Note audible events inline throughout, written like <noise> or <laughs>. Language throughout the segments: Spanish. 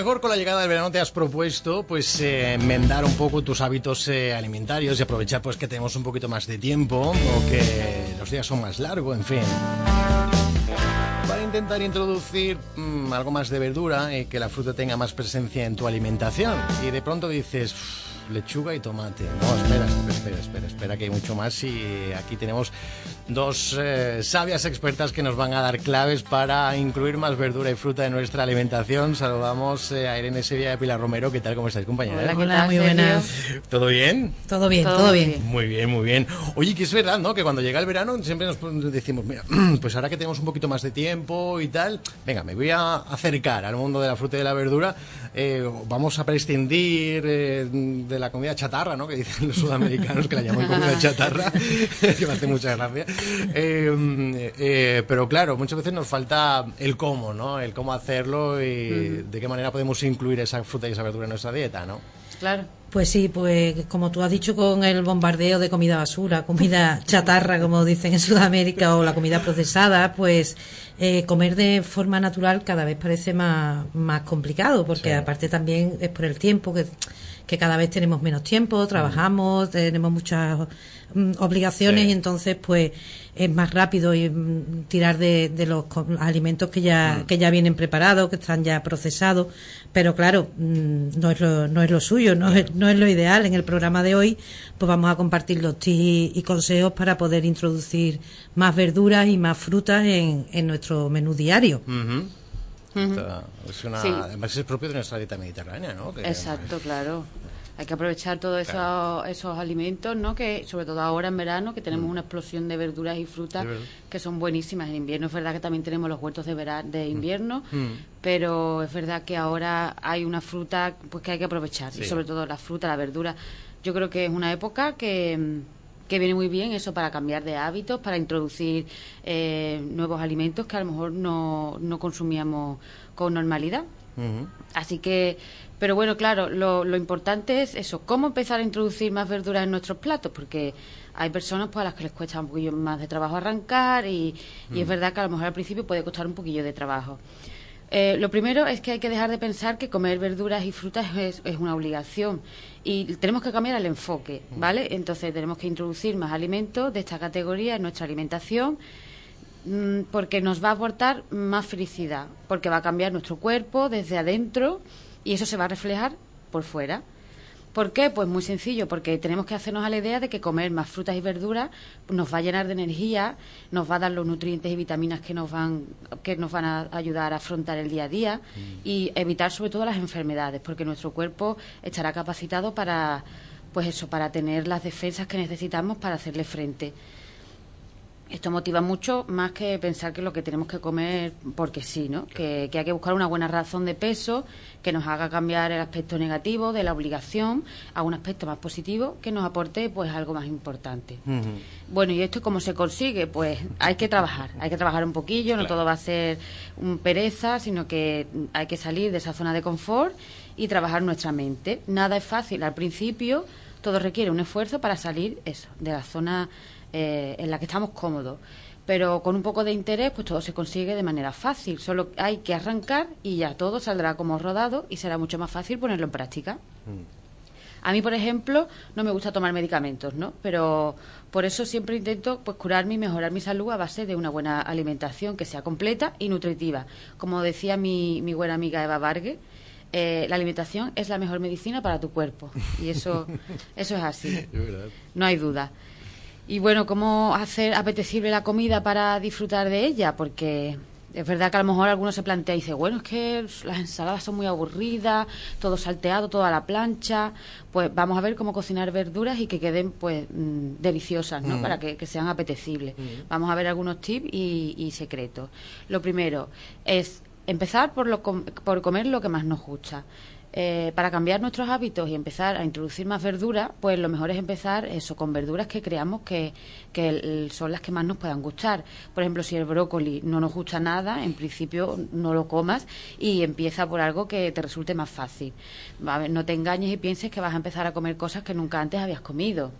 mejor con la llegada del verano te has propuesto pues eh, enmendar un poco tus hábitos eh, alimentarios y aprovechar pues que tenemos un poquito más de tiempo o que los días son más largos, en fin. Para intentar introducir mm, algo más de verdura y que la fruta tenga más presencia en tu alimentación. Y de pronto dices, "Uf, lechuga y tomate. No, espera, espera, espera, espera, espera, que hay mucho más y aquí tenemos dos eh, sabias expertas que nos van a dar claves para incluir más verdura y fruta en nuestra alimentación. Saludamos eh, a Irene Sevilla y a Pilar Romero. ¿Qué tal? ¿Cómo estáis, compañeras? Hola, ¿qué Hola, tal, muy buenas. ¿Todo bien? Todo bien, Todo bien. bien. Muy bien, muy bien. Oye, que es verdad, ¿no? Que cuando llega el verano siempre nos decimos, mira, <clears throat> pues ahora que tenemos un poquito más de tiempo y tal, venga, me voy a acercar al mundo de la fruta y de la verdura. eh, vamos a prescindir eh, de la comida chatarra, ¿no? Que dicen los sudamericanos que la llaman comida <laughs> chatarra, <laughs> que me hace mucha gracia. Eh, eh, pero claro, muchas veces nos falta el cómo, ¿no? El cómo hacerlo y de qué manera podemos incluir esa fruta y esa verdura en nuestra dieta, ¿no? Claro. Pues sí, pues como tú has dicho con el bombardeo de comida basura, comida chatarra, como dicen en Sudamérica, o la comida procesada, pues eh, comer de forma natural cada vez parece más, más complicado, porque Sí. aparte también es por el tiempo, que, que cada vez tenemos menos tiempo, trabajamos, tenemos muchas mm, obligaciones Sí. y entonces pues es más rápido y, mm, tirar de, de los alimentos que ya, que ya vienen preparados, que están ya procesados, pero claro, mm, no es lo, no es lo suyo, no es, no es lo ideal. En el programa de hoy pues vamos a compartir los tips y consejos para poder introducir más verduras y más frutas en, en nuestro menú diario. Esta es una, Sí. Además es propio de nuestra dieta mediterránea, ¿no? Que- Exacto, claro. Hay que aprovechar todos esos, Claro. esos alimentos, ¿no? Que sobre todo ahora en verano, que tenemos una explosión de verduras y frutas Mm. Que son buenísimas. En invierno es verdad que también tenemos los huertos de vera- de invierno, Mm. pero es verdad que ahora hay una fruta pues que hay que aprovechar Sí. y sobre todo la fruta, la verdura. Yo creo que es una época que que viene muy bien eso para cambiar de hábitos, para introducir eh, nuevos alimentos que a lo mejor no, no consumíamos con normalidad. Así que, pero bueno, claro, lo, lo importante es eso, cómo empezar a introducir más verduras en nuestros platos, porque hay personas pues, a las que les cuesta un poquillo más de trabajo arrancar y, y es verdad que a lo mejor al principio puede costar un poquillo de trabajo. Eh, lo primero es que hay que dejar de pensar que comer verduras y frutas es, es una obligación y tenemos que cambiar el enfoque, ¿vale? Entonces tenemos que introducir más alimentos de esta categoría en nuestra alimentación Mm, porque nos va a aportar más felicidad, porque va a cambiar nuestro cuerpo desde adentro y eso se va a reflejar por fuera. ¿Por qué? Pues muy sencillo, porque tenemos que hacernos a la idea de que comer más frutas y verduras nos va a llenar de energía, nos va a dar los nutrientes y vitaminas que nos van, que nos van a ayudar a afrontar el día a día y evitar sobre todo las enfermedades, porque nuestro cuerpo estará capacitado para, pues eso, para tener las defensas que necesitamos para hacerle frente. Esto motiva mucho más que pensar que lo que tenemos que comer porque sí, ¿no? Que, que hay que buscar una buena razón de peso que nos haga cambiar el aspecto negativo de la obligación a un aspecto más positivo que nos aporte pues algo más importante. Bueno, ¿y esto cómo se consigue? Pues hay que trabajar, hay que trabajar un poquillo, no todo va a ser un pereza, sino que hay que salir de esa zona de confort y trabajar nuestra mente. Nada es fácil al principio, todo requiere un esfuerzo para salir eso, de la zona eh, en la que estamos cómodos. Pero con un poco de interés, pues todo se consigue de manera fácil. Solo hay que arrancar y ya todo saldrá como rodado y será mucho más fácil ponerlo en práctica. A mí, por ejemplo, no me gusta tomar medicamentos, ¿no? Pero por eso siempre intento pues curarme y mejorar mi salud a base de una buena alimentación que sea completa y nutritiva. Como decía mi, mi buena amiga Eva Vargue, eh, la alimentación es la mejor medicina para tu cuerpo. Y eso, <laughs> eso es así. No hay duda. Y bueno, ¿cómo hacer apetecible la comida para disfrutar de ella? Porque es verdad que a lo mejor alguno se plantea y dice, bueno, es que las ensaladas son muy aburridas, todo salteado, todo a la plancha. Pues vamos a ver cómo cocinar verduras y que queden pues mm, deliciosas, ¿no? Mm. Para que, que sean apetecibles. Vamos a ver algunos tips y, y secretos. Lo primero es empezar por, lo por comer lo que más nos gusta. Eh, para cambiar nuestros hábitos y empezar a introducir más verduras, pues lo mejor es empezar eso con verduras que creamos que, que son las que más nos puedan gustar. Por ejemplo, si el brócoli no nos gusta nada, en principio no lo comas y empieza por algo que te resulte más fácil. No te engañes y pienses que vas a empezar a comer cosas que nunca antes habías comido.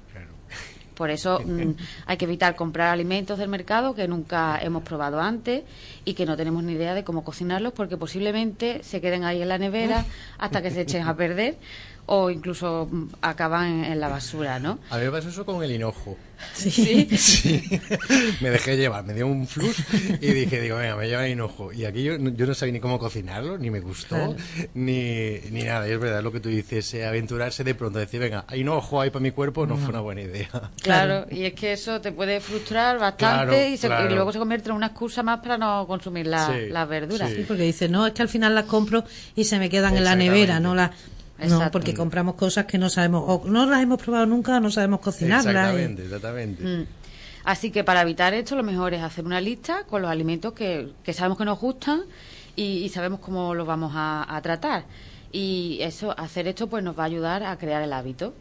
Por eso mm, hay que evitar comprar alimentos del mercado que nunca hemos probado antes y que no tenemos ni idea de cómo cocinarlos porque posiblemente se queden ahí en la nevera hasta que se echen a perder <laughs> o incluso mm, acaban en, la basura, ¿no? A mí me pasó eso con el hinojo. Sí. Sí. <laughs> me dejé llevar, me dio un flux y dije, digo, venga, me lleva el hinojo. Y aquí yo, yo no sabía ni cómo cocinarlo, ni me gustó, ni, ni nada. Y es verdad lo que tú dices, eh, aventurarse de pronto, decir, venga, hay hinojo ahí para mi cuerpo, no, fue una buena idea. Claro, y es que eso te puede frustrar bastante y, luego se convierte en una excusa más para no consumir las verduras. Sí. porque dice, no, es que al final las compro y se me quedan en la nevera, no las no, porque compramos cosas que no sabemos, o no las hemos probado nunca, o no sabemos cocinarlas. Exactamente, exactamente. Mm. Así que para evitar esto, lo mejor es hacer una lista con los alimentos que, que sabemos que nos gustan y, sabemos cómo los vamos a, tratar. Y eso, hacer esto, pues nos va a ayudar a crear el hábito.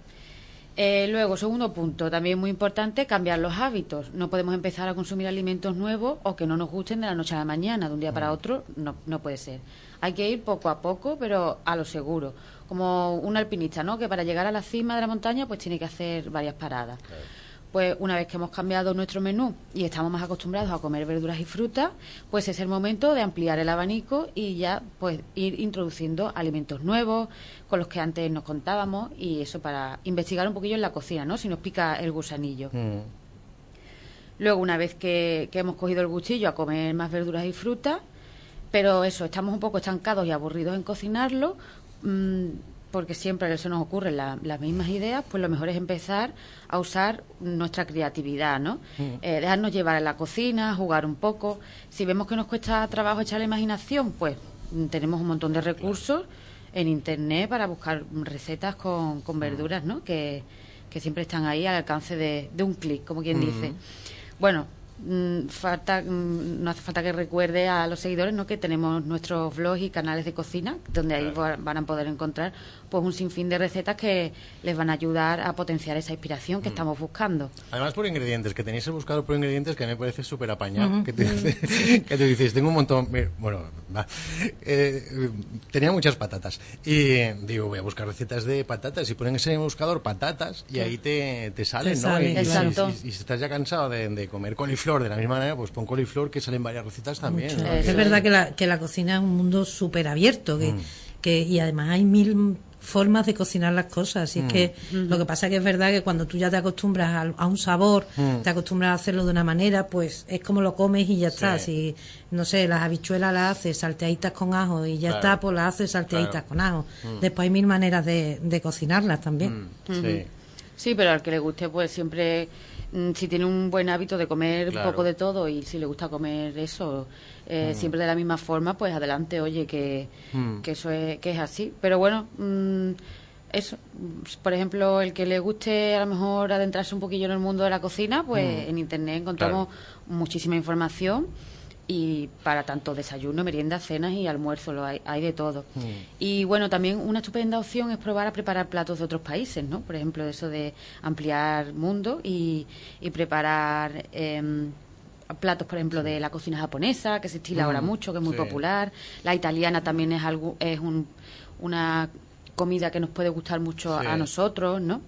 Eh, luego, segundo punto, también muy importante, cambiar los hábitos. No podemos empezar a consumir alimentos nuevos o que no nos gusten de la noche a la mañana, de un día para mm. otro, no, no puede ser. Hay que ir poco a poco, pero a lo seguro como un alpinista, ¿no? Que para llegar a la cima de la montaña pues tiene que hacer varias paradas. Pues una vez que hemos cambiado nuestro menú y estamos más acostumbrados a comer verduras y frutas, pues es el momento de ampliar el abanico y ya pues ir introduciendo alimentos nuevos con los que antes nos contábamos y eso para investigar un poquillo en la cocina, ¿no? Si nos pica el gusanillo. Mm. Luego, una vez que, hemos cogido el gustillo a comer más verduras y frutas, pero eso, estamos un poco estancados y aburridos en cocinarlo, Mm, porque siempre se nos ocurren las mismas ideas, pues lo mejor es empezar a usar nuestra creatividad, ¿no? Mm. Eh, dejarnos llevar en la cocina, jugar un poco. Si vemos que nos cuesta trabajo echar la imaginación, pues mm, tenemos un montón de recursos en Internet para buscar recetas con, verduras, ¿no? Que, siempre están ahí al alcance de, de un clic, como quien dice. Bueno, Mm, falta mm, no hace falta que recuerde a los seguidores ¿no? que tenemos nuestros blogs y canales de cocina donde ahí van a poder encontrar pues un sinfín de recetas que les van a ayudar a potenciar esa inspiración que mm. estamos buscando. Además por ingredientes, que tenéis el buscador por ingredientes que me parece súper apañado, que, te, <laughs> <laughs> que, te, dices, tengo un montón, bueno, eh, tenía muchas patatas. Y digo, voy a buscar recetas de patatas y ponen ese buscador patatas y ahí te, te salen, ¿no? y, si estás ya cansado de, comer coliflor de la misma manera, pues pon coliflor que salen varias recetas también. Es verdad que la, que la cocina es un mundo súper abierto que, que, y además hay mil formas de cocinar las cosas. Y es que mm. lo que pasa que es verdad que cuando tú ya te acostumbras a, un sabor, mm. te acostumbras a hacerlo de una manera, pues es como lo comes y ya está. Si, no sé, las habichuelas las haces salteaditas con ajo y ya está, pues las haces salteaditas con ajo. Mm. Después hay mil maneras de, de cocinarlas también. Sí. sí, pero al que le guste, pues siempre si tiene un buen hábito de comer poco de todo y si le gusta comer eso eh, siempre de la misma forma, pues adelante, oye, que, hmm. que eso es, que es así. Pero bueno, mm, eso, por ejemplo, el que le guste a lo mejor adentrarse un poquillo en el mundo de la cocina, pues en Internet encontramos muchísima información y para tanto desayuno, merienda, cenas y almuerzo, lo hay, hay de todo. Hmm. Y bueno, también una estupenda opción es probar a preparar platos de otros países, ¿no? Por ejemplo, eso de ampliar mundo y, y preparar... Eh, platos, por ejemplo, de la cocina japonesa, que se estila ahora mm, mucho, que es muy popular. La italiana también es algo, es un, una comida que nos puede gustar mucho a nosotros, ¿no?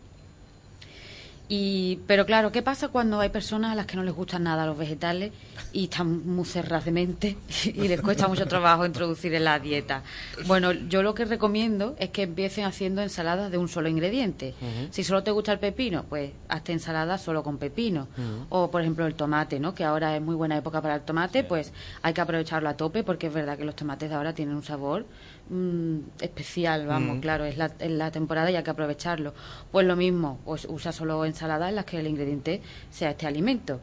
Y, pero claro, ¿qué pasa cuando hay personas a las que no les gustan nada los vegetales y están muy cerradas de mente <laughs> y les cuesta mucho trabajo introducir en la dieta? Bueno, yo lo que recomiendo es que empiecen haciendo ensaladas de un solo ingrediente. Si solo te gusta el pepino, pues hazte ensalada solo con pepino. O, por ejemplo, el tomate, ¿no? Que ahora es muy buena época para el tomate, pues hay que aprovecharlo a tope porque es verdad que los tomates de ahora tienen un sabor Mm, especial, vamos, mm. claro, es la, la, temporada y hay que aprovecharlo. Pues lo mismo, pues usa solo ensaladas en las que el ingrediente sea este alimento.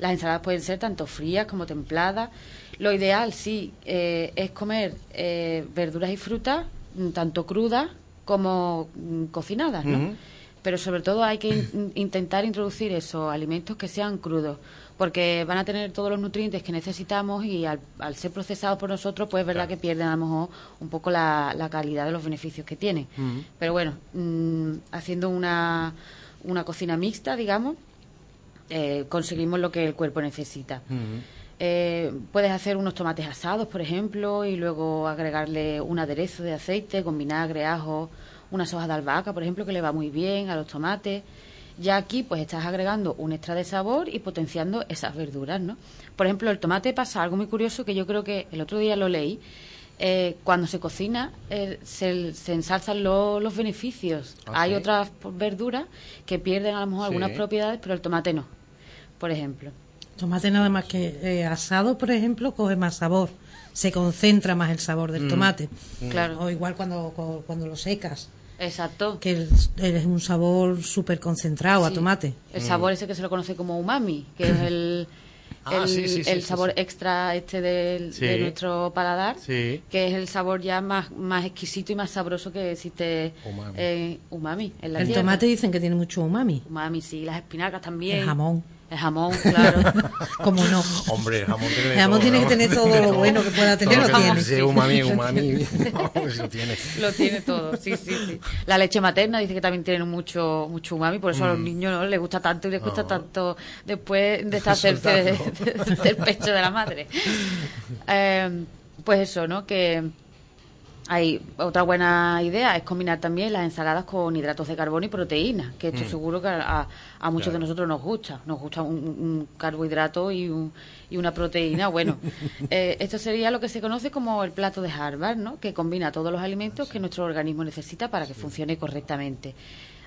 Las ensaladas pueden ser tanto frías como templadas. Lo ideal, sí, eh, es comer eh, verduras y frutas, mm, tanto crudas como cocinadas, ¿no? Pero sobre todo hay que intentar introducir esos alimentos que sean crudos porque van a tener todos los nutrientes que necesitamos y al, ser procesados por nosotros, pues es verdad que pierden a lo mejor un poco la, calidad de los beneficios que tienen. Pero bueno, mm, haciendo una, una cocina mixta, digamos, eh, conseguimos lo que el cuerpo necesita. Eh, puedes hacer unos tomates asados, por ejemplo, y luego agregarle un aderezo de aceite con vinagre, ajo, unas hojas de albahaca, por ejemplo, que le va muy bien a los tomates. Ya aquí pues estás agregando un extra de sabor y potenciando esas verduras, ¿no? Por ejemplo, el tomate pasa algo muy curioso que yo creo que el otro día lo leí. Eh, cuando se cocina eh, se, ensalzan los beneficios. Ah, Hay otras verduras que pierden a lo mejor algunas propiedades, pero el tomate no, por ejemplo. Tomate nada más que eh, asado, por ejemplo, coge más sabor. Se concentra más el sabor del mm. tomate. Mm. Claro. O igual cuando, cuando lo secas. Exacto. Que es un sabor súper concentrado a tomate. El sabor ese que se lo conoce como umami, que es el, <clears throat> ah, el, sabor extra este de nuestro paladar, que es el sabor ya más, más exquisito y más sabroso que existe umami. umami el tomate dicen que tiene mucho umami. Umami, sí, las espinacas también. El jamón. El jamón, claro. <laughs> ¿Cómo no? Hombre, el jamón tiene, el jamón tiene que tener <laughs> todo lo bueno que pueda tener. Lo tiene. Sí, umami, umami. <laughs> lo tiene. Lo tiene todo, sí, sí, sí. La leche materna dice que también tiene mucho mucho umami, por eso a los mm. niños no les gusta tanto y les gusta tanto después deshacerse del pecho de la madre. Eh, pues eso, ¿no? Que hay otra buena idea es combinar también las ensaladas con hidratos de carbono y proteínas, que esto mm. seguro que a, muchos de nosotros nos gusta. Nos gusta un, carbohidrato y, y, una proteína. Bueno, <laughs> eh, esto sería lo que se conoce como el plato de Harvard, ¿no? que combina todos los alimentos que nuestro organismo necesita para que funcione correctamente.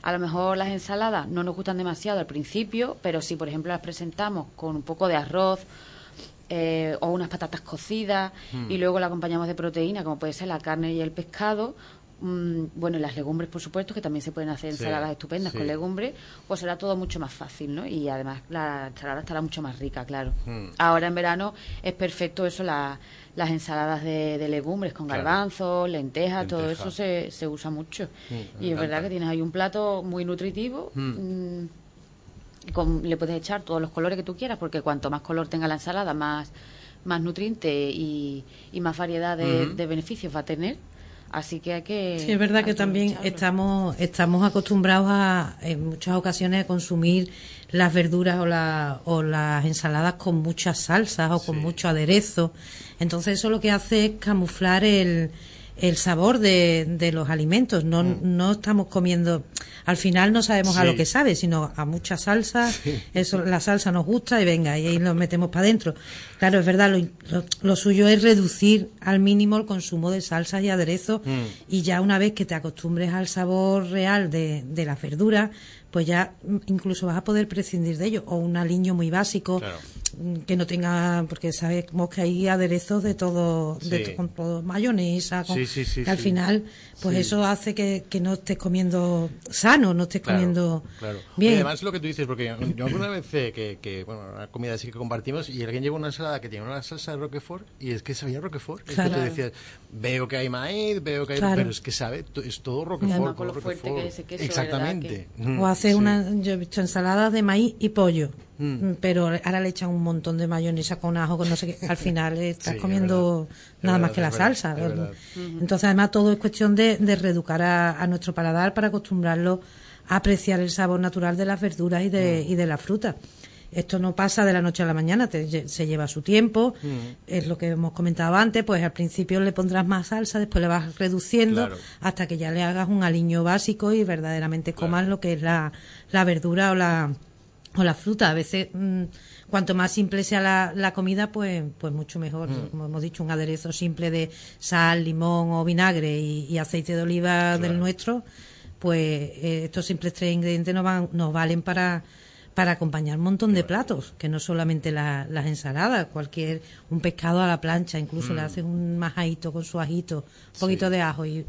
A lo mejor las ensaladas no nos gustan demasiado al principio, pero si, por ejemplo, las presentamos con un poco de arroz, eh, o unas patatas cocidas y hmm. luego la acompañamos de proteína, como puede ser la carne y el pescado. Mm, bueno, y las legumbres, por supuesto, que también se pueden hacer ensaladas estupendas con legumbres, pues será todo mucho más fácil, ¿no? Y además la ensalada estará mucho más rica, claro. Hmm. Ahora en verano es perfecto eso, las ensaladas de, legumbres con garbanzos, lentejas, todo eso se, se usa mucho. Hmm, y es verdad que tienes ahí un plato muy nutritivo. Mm, le puedes echar todos los colores que tú quieras, porque cuanto más color tenga la ensalada, más, más nutriente y, más variedad de, beneficios va a tener. Así que hay que. Sí, es verdad que también estamos, estamos acostumbrados a, en muchas ocasiones, a consumir las verduras o, la, o las ensaladas con muchas salsas o con mucho aderezo. Entonces, eso lo que hace es camuflar el, el sabor de, de los alimentos. No, mm. no estamos comiendo al final no sabemos a lo que sabe, sino a mucha salsa, eso, la salsa nos gusta y venga, y ahí nos metemos para adentro. Claro, es verdad, lo, suyo es reducir al mínimo el consumo de salsas y aderezos mm. y ya una vez que te acostumbres al sabor real de, de la verdura, pues ya incluso vas a poder prescindir de ello. O un aliño muy básico, que no tenga, porque sabemos que hay aderezos de todo, de con todo mayonesa, con, que al final, pues eso hace que, no estés comiendo sano, no estés comiendo bien. además lo que tú dices, porque yo alguna vez que, que, bueno, una comida así que compartimos y alguien lleva una ensalada que tiene una salsa de Roquefort y es que sabía Roquefort. Es que tú decías, veo que hay maíz, veo que hay, pero es que sabe, es todo Roquefort. Con lo fuerte que ese queso, Exactamente. O hace una, yo he visto ensaladas de maíz y pollo Mm. Mm, pero ahora le echan un montón de mayonesa con ajo, con no sé qué. <laughs> Al final estás comiendo nada más que la salsa. Entonces, además, todo es cuestión de, de reeducar a, nuestro paladar para acostumbrarlo a apreciar el sabor natural de las verduras y de, mm. y de la fruta. Esto no pasa de la noche a la mañana, se lleva su tiempo, es lo que hemos comentado antes, pues al principio le pondrás más salsa, después le vas reduciendo hasta que ya le hagas un aliño básico y verdaderamente comas lo que es la, la verdura o la, o la fruta. A veces, mm, cuanto más simple sea la, la, comida, pues, pues mucho mejor. Mm. Como hemos dicho, un aderezo simple de sal, limón o vinagre y, aceite de oliva del nuestro, pues eh, estos simples tres ingredientes nos, van, nos valen para, para acompañar un montón de platos, que no solamente las ensaladas, cualquier, un pescado a la plancha, incluso le mm. haces un majadito con su ajito, un poquito de ajo y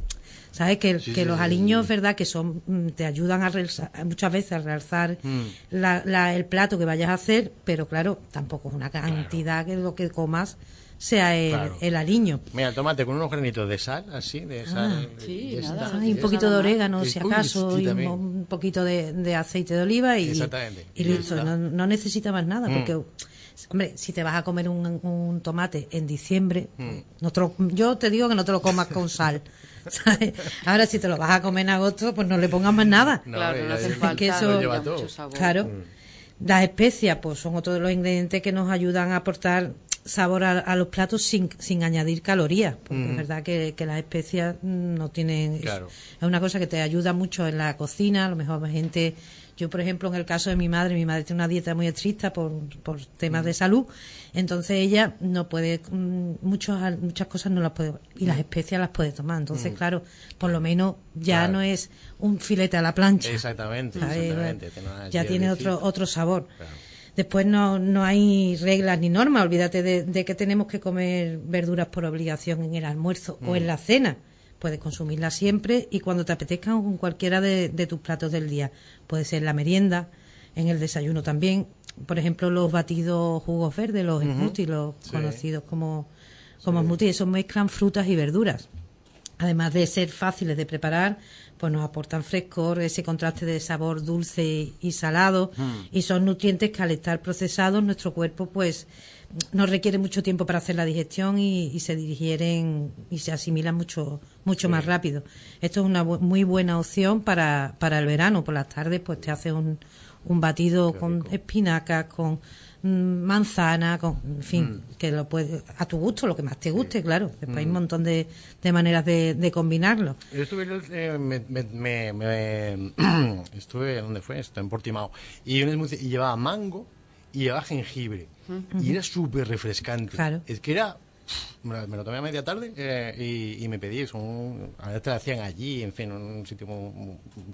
¿Sabes? Que, que los aliños, ¿verdad? Que son mm, te ayudan a muchas veces a realzar mm. la, el plato que vayas a hacer, pero claro, tampoco es una cantidad que lo que comas sea el, aliño. Mira, tomate con unos granitos de sal, así, de ah, sal. sí, y un poquito de orégano, si acaso, y un, poquito de, aceite de oliva y, y listo. No, necesita más nada, mm. porque Hombre, si te vas a comer un, tomate en diciembre, no yo te digo que no te lo comas con sal. <laughs> Ahora, si te lo vas a comer en agosto, pues no le pongas más nada. claro, no hace falta, eso, Claro. Mm. Las especias, pues son otro de los ingredientes que nos ayudan a aportar sabor a, los platos sin, sin añadir calorías, porque es verdad que, las especias no tienen... Es, una cosa que te ayuda mucho en la cocina, a lo mejor gente... Yo, por ejemplo, en el caso de mi madre, mi madre tiene una dieta muy estricta por, por temas de salud, entonces ella no puede, mm, muchas muchas cosas no las puede, y las especias las puede tomar. Entonces, claro, por lo menos ya no es un filete a la plancha. Exactamente, exactamente. Ya tiene otro, otro sabor. Después no, no hay reglas ni normas. Olvídate de, que tenemos que comer verduras por obligación en el almuerzo o en mm. la cena. Puedes consumirlas siempre y cuando te apetezca con cualquiera de, tus platos del día. Puede ser la merienda, en el desayuno también. Por ejemplo, los batidos jugos verdes, los smoothies, los conocidos como, como smoothies, esos mezclan frutas y verduras. Además de ser fáciles de preparar, pues nos aportan frescor, ese contraste de sabor dulce y salado, hmm. y son nutrientes que al estar procesados nuestro cuerpo pues no requiere mucho tiempo para hacer la digestión y, se digieren y se asimilan mucho mucho más rápido. Esto es una muy buena opción para, para el verano. Por las tardes pues te haces un, un batido con espinacas, con Mm, manzana, con, en fin, mm. que lo puede, a tu gusto, lo que más te guste, claro. Después hay un mm. montón de, de maneras de, de, combinarlo. Yo estuve, eh, me, me, <clears throat> estuve, ¿dónde fue esto? En Portimao. Y, y llevaba mango y llevaba jengibre. Y era súper refrescante. Claro. Es que era me lo tomé a media tarde eh, y, me pedí, un, a veces te lo hacían allí, en fin, un sitio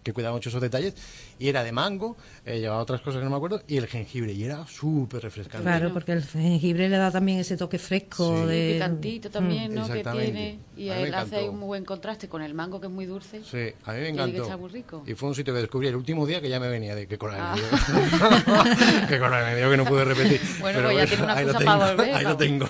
que cuidaba mucho esos detalles, y era de mango, eh, llevaba otras cosas que no me acuerdo, y el jengibre, y era súper refrescante. Claro, porque el jengibre le da también ese toque fresco. De... Picantito también, mm. ¿no? Que tiene, y él hace un muy buen contraste con el mango que es muy dulce. Sí, a mí me encantó. muy rico. Y fue un sitio que descubrí el último día que ya me venía de que con el ah. <laughs> que con el medio que no pude repetir. Bueno, pues ya tiene una cosa para volver. Ahí lo tengo.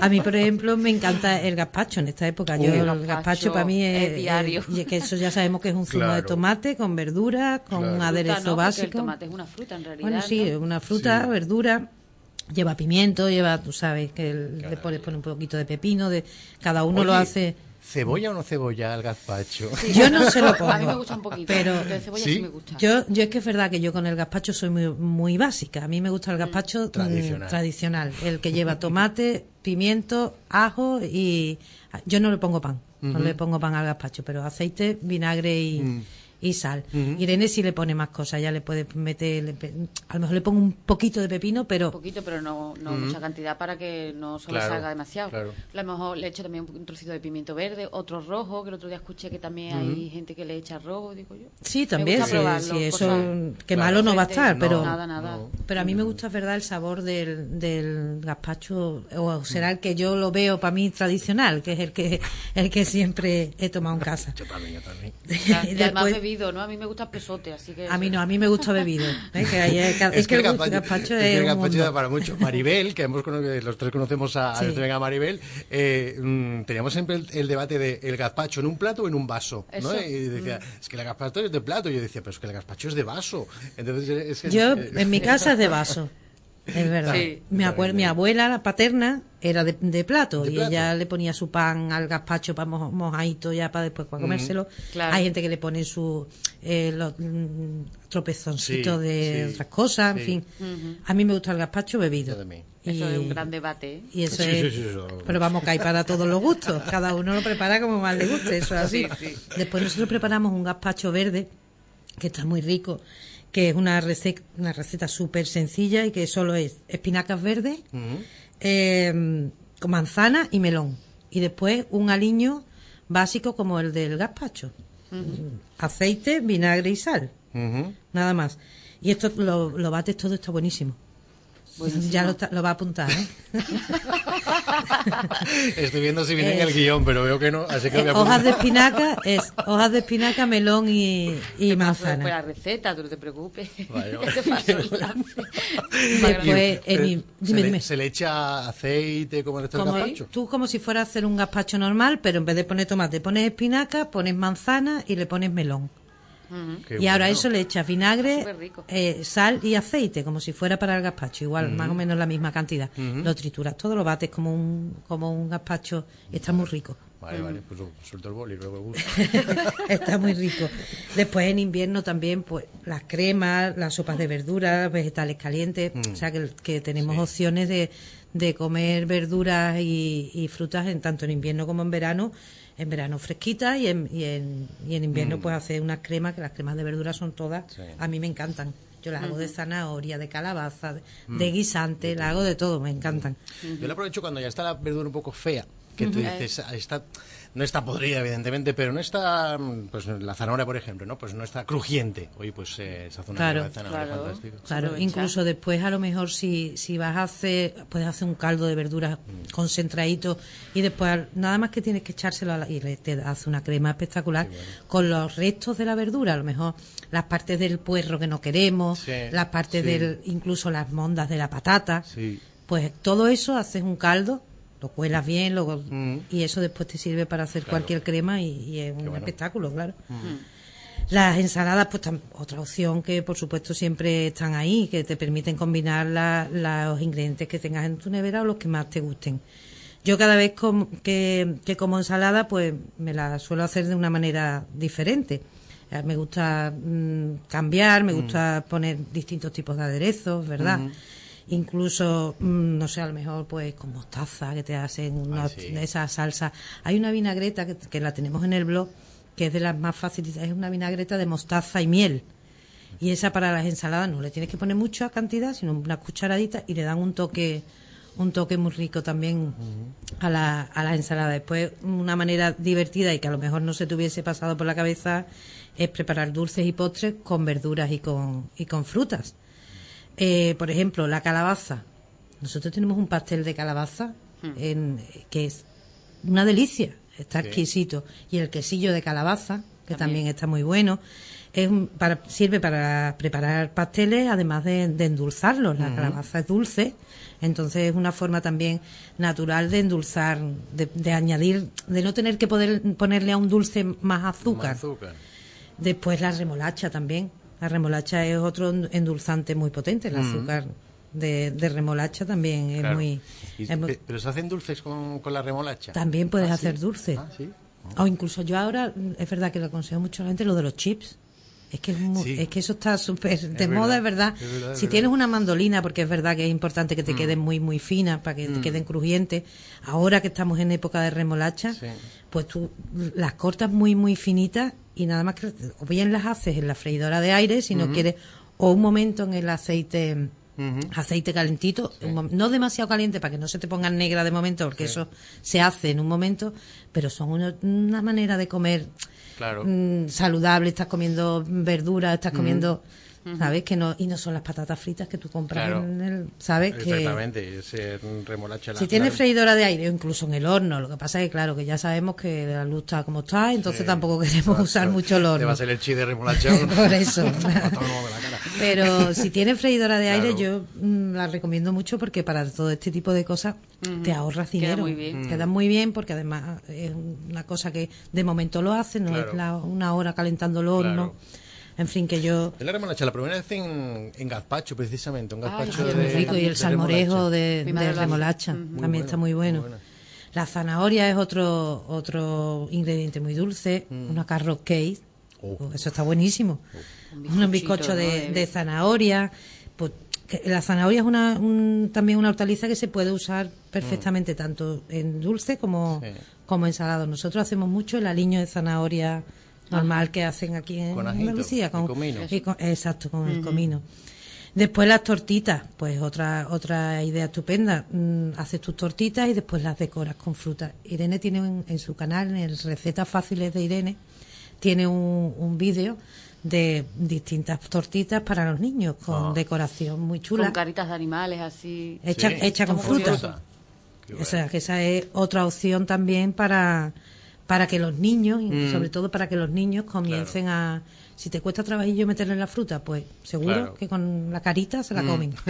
A mí, por ejemplo, me encanta el gazpacho en esta época. Yo, el gazpacho, para mí es, diario. que eso ya sabemos que es un zumo de tomate con verdura, con un aderezo básico. El tomate es una fruta en realidad. Bueno, sí, es una fruta, verdura. Lleva pimiento, lleva, tú sabes, que le pones un poquito de pepino, de cada uno lo hace ¿Cebolla o no cebolla al gazpacho? Yo no se lo pongo. <laughs> A mí me gusta un poquito, pero cebolla ¿Sí? me gusta. Yo, yo es que es verdad que yo con el gazpacho soy muy, muy básica. A mí me gusta el gazpacho mm, tradicional. tradicional. El que lleva <laughs> tomate, pimiento, ajo y... Yo no le pongo pan. No le pongo pan al gazpacho, pero aceite, vinagre y... Mm y sal. Irene sí le pone más cosas, ya le puede meter, a lo mejor le pongo un poquito de pepino, pero... Un poquito, pero no, no mucha cantidad para que no solo salga demasiado. A lo mejor le echo también un trocito de pimiento verde, otro rojo, que el otro día escuché que también hay gente que le echa rojo, digo yo. Sí, también, sí, eso, que malo no va a estar, pero... Nada, nada. Pero a mí me gusta, verdad, el sabor del, del gazpacho, o será el que yo lo veo para mí tradicional, que es el que el que siempre he tomado en <laughs> casa. Yo también, yo también. <laughs> ¿no? A mí me gusta pesote, así que... A mí no, a mí me gusta bebido. <laughs> ¿eh? es, que, el gazpacho, es, el para mucho. Maribel, que hemos, los tres conocemos a, a Maribel, eh, mm, teníamos siempre el, debate de el gazpacho en un plato o en un vaso, ¿no? Y decía, mm. es que el gazpacho es de plato. Y yo decía, pero es que el gazpacho es de vaso. Entonces, yo, en mi casa es de vaso. Es verdad. mi, mi abuela, la paterna, era de, plato y ella le ponía su pan al gazpacho para mojadito ya para después para comérselo. Hay gente que le pone su eh, los, mm, tropezoncitos de otras cosas, en fin. A mí me gusta el gazpacho bebido. Eso es un gran debate. Y eso pero vamos, que hay para todos los gustos. Cada uno lo prepara como más le guste, eso es así. Después nosotros preparamos un gazpacho verde, que está muy rico, que es una receta, una receta súper sencilla y que solo es espinacas verdes, eh, con manzana y melón. Y después un aliño básico como el del gazpacho. Aceite, vinagre y sal. Nada más. Y esto lo, lo bates todo, está buenísimo. Ya lo, va a apuntar, ¿eh? <laughs> Estoy viendo si viene en el guion, pero veo que no, así que voy a Hojas de espinaca es hojas de espinaca, melón y, y manzana. Pues la receta, tú no te preocupes. <laughs> Vale, Después, <laughs> dime, se, dime. se le echa aceite como en este gazpacho. Tú como si fuera a hacer un gazpacho normal, pero en vez de poner tomate, pones espinaca, pones manzana y le pones melón y ahora eso le echas vinagre, eh, sal y aceite, como si fuera para el gazpacho, igual, más o menos la misma cantidad. Lo trituras todo, lo bates como un, como un gazpacho, está muy rico, Vale, vale, pues suelto el boli y luego el gusto. <laughs> Está muy rico. Después en invierno también, pues las cremas, las sopas de verduras, vegetales calientes, Mm. o sea que, que tenemos opciones de, de comer verduras y, y frutas en tanto en invierno como en verano. En verano fresquitas y en, y en, y en invierno pues hacer unas cremas, que las cremas de verduras son todas, Mm. Sí. a mí me encantan. Yo las hago de zanahoria, de calabaza, de, Mm. de guisante, las hago de todo, me encantan. Yo la aprovecho cuando ya está la verdura un poco fea, que tú dices, "Ah, está, no está podrida, evidentemente, pero no está, mm, pues la zanahoria, por ejemplo, ¿no? Pues no está crujiente. Oye, pues eh, se hace una Claro. de zanahoria Claro. fantástico. Claro, incluso después a lo mejor si, si vas a hacer, puedes hacer un caldo de verduras concentradito y después nada más que tienes que echárselo a la- y le- te hace una crema espectacular con los restos de la verdura, a lo mejor las partes del puerro que no queremos, Sí, las partes sí. del, incluso las mondas de la patata, Sí. pues todo eso haces un caldo, lo cuelas bien, luego, Mm. y eso después te sirve para hacer Claro. cualquier crema y, y es un bueno. espectáculo, claro. Las ensaladas, pues otra opción que por supuesto siempre están ahí, que te permiten combinar la- los ingredientes que tengas en tu nevera o los que más te gusten. Yo cada vez com- que, que como ensalada, pues me la suelo hacer de una manera diferente. Eh, Me gusta mm, cambiar, me gusta poner distintos tipos de aderezos, ¿verdad? Incluso, mm, no sé, a lo mejor pues con mostaza que te hacen una, sí. esa salsa. Hay una vinagreta que, que la tenemos en el blog, que es de las más fáciles, es una vinagreta de mostaza y miel. Y esa para las ensaladas no le tienes que poner mucha cantidad, sino una cucharadita y le dan un toque un toque muy rico también a la, a la ensalada. Después, una manera divertida y que a lo mejor no se te hubiese pasado por la cabeza es preparar dulces y postres con verduras y con, y con frutas. Eh, por ejemplo, la calabaza. Nosotros tenemos un pastel de calabaza en- que es una delicia, está Sí. exquisito. Y el quesillo de calabaza, que también, está muy bueno. Es un- para, sirve para preparar pasteles, además de, de endulzarlos. La calabaza es dulce, entonces es una forma también natural de endulzar, de, de añadir, de no tener que poder ponerle a un dulce más azúcar. Más azúcar. Después la remolacha también. La remolacha es otro endulzante muy potente. El azúcar de, de remolacha también es Claro. muy... Es muy- pero se hacen dulces con, con la remolacha. también puedes Ah, hacer ¿sí? dulces. Ah, sí. O incluso yo ahora, mm, es verdad que lo aconsejo mucho a la gente, lo de los chips. Es que, es, mu- Sí. es que eso está súper de verdad, moda, es verdad. es verdad, es si verdad. tienes una mandolina, porque es verdad que es importante que te queden muy, muy finas para que te queden crujientes. Ahora que estamos en época de remolacha, pues tú las cortas muy, muy finitas y nada más que, o bien las haces en la freidora de aire, si no quieres, o un momento en el aceite aceite calentito, un no demasiado caliente para que no se te pongan negra de momento, porque eso se hace en un momento, pero son una, una manera de comer Claro. mm, saludable, estás comiendo verduras, estás comiendo, ¿sabes? que no Y no son las patatas fritas que tú compras Claro. en el, ¿sabes? Que, Exactamente, ese remolacha. la- si tienes freidora de aire o incluso en el horno, lo que pasa es que, claro, que ya sabemos que la luz está como está, entonces tampoco queremos usar mucho el Te horno. va a hacer el chi de remolacha. <laughs> Por eso. <laughs> Pero si tienes freidora de aire, yo mm, la recomiendo mucho porque para todo este tipo de cosas te ahorras Queda dinero. muy bien. Queda muy bien porque además es una cosa que de momento lo hace, no es la- una hora calentando el horno. En fin, que yo... Es la remolacha, la primera vez en, en gazpacho, precisamente. Un Ay, gazpacho de, muy rico y el de salmorejo de, de remolacha también está bueno, muy bueno. La zanahoria es otro otro ingrediente muy dulce, una carrot cake, Oh. Oh, eso está buenísimo. Un Un bizcocho de, De- de zanahoria, pues que la zanahoria es una, un- también una hortaliza que se puede usar perfectamente tanto en dulce como, Sí. como en salado. Nosotros hacemos mucho el aliño de zanahoria normal que hacen aquí en Con ajito Andalucía. y Con, comino. y con- exacto, con el comino. Después las tortitas, pues otra otra idea estupenda. Mm, haces tus tortitas y después las decoras con fruta. Irene tiene en, en su canal, en el Recetas Fáciles de Irene, tiene un, un vídeo de distintas tortitas para los niños con Ah. decoración muy chula, Con caritas de animales así. hecha, Sí. hecha con fruta. O sea, que esa es otra opción también para, para que los niños, y Mm. sobre todo para que los niños comiencen a... Si te cuesta trabajillo meterle la fruta, pues seguro Claro. que con la carita se la Mm. comen. <laughs>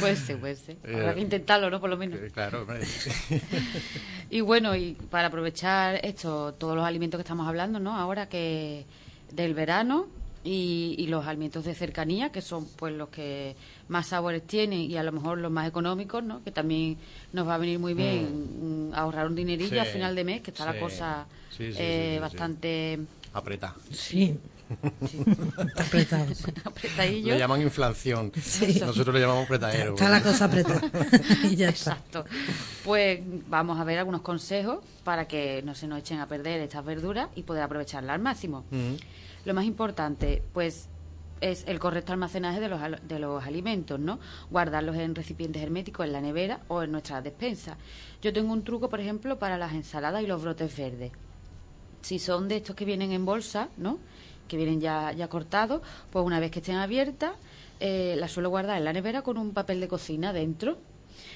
Puede ser, puede ser. Eh, Habrá que intentarlo, ¿no? Por lo menos. Eh, Claro, hombre. <laughs> Y bueno, y para aprovechar esto, todos los alimentos que estamos hablando, ¿no? Ahora que del verano, y, los alimentos de cercanía, que son pues los que más sabores tienen y a lo mejor los más económicos, ¿no? Que también nos va a venir muy bien mm. ahorrar un dinerillo al final de mes, que está la cosa eh, bastante apretada. Sí. <laughs> apretado. <laughs> Lo llaman inflación. Nosotros lo llamamos apretadero. Está la cosa apretada. <laughs> Exacto. Pues vamos a ver algunos consejos para que no se nos echen a perder estas verduras y poder aprovecharlas al máximo. Mm. Lo más importante, pues es el correcto almacenaje de los, de los alimentos, ¿no? Guardarlos en recipientes herméticos en la nevera o en nuestra despensa. Yo tengo un truco, por ejemplo, para las ensaladas y los brotes verdes. Si son de estos que vienen en bolsa, ¿no? Que vienen ya, ya cortados, pues una vez que estén abiertas, eh, las suelo guardar en la nevera con un papel de cocina dentro.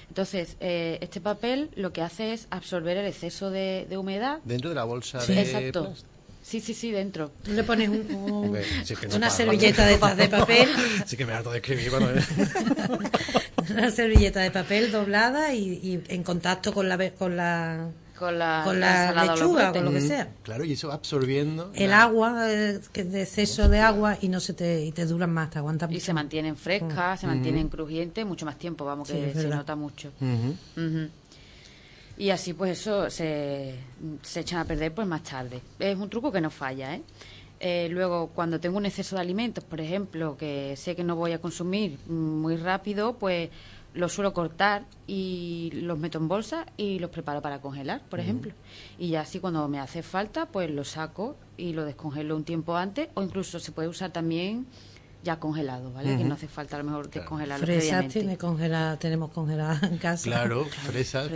Entonces, eh, este papel lo que hace es absorber el exceso de, humedad. Dentro de la bolsa de Exacto. Sí, sí, sí, dentro. Le pones una servilleta de, de, papel. <laughs> Sí que me harto de escribir. <laughs> una servilleta de papel doblada y, en contacto con la con la con la, con la, lechuga o con lo que sea. Claro, y eso va absorbiendo el agua, eh, que de exceso de agua y no se te y te duran más, te aguantan Y se mantienen frescas, se mantienen crujientes mucho más tiempo, vamos, que se nota mucho. Y así pues eso se, se echan a perder pues más tarde. Es un truco que no falla, ¿eh? ¿eh? luego, cuando tengo un exceso de alimentos, por ejemplo, que sé que no voy a consumir muy rápido, pues los suelo cortar y los meto en bolsa y los preparo para congelar, por ejemplo. Y ya así cuando me hace falta, pues lo saco y lo descongelo un tiempo antes o incluso se puede usar también ya congelado, ¿vale? Que no hace falta a lo mejor descongelarlo Fresas tiene congelada, tenemos congelada en casa. Claro, fresas.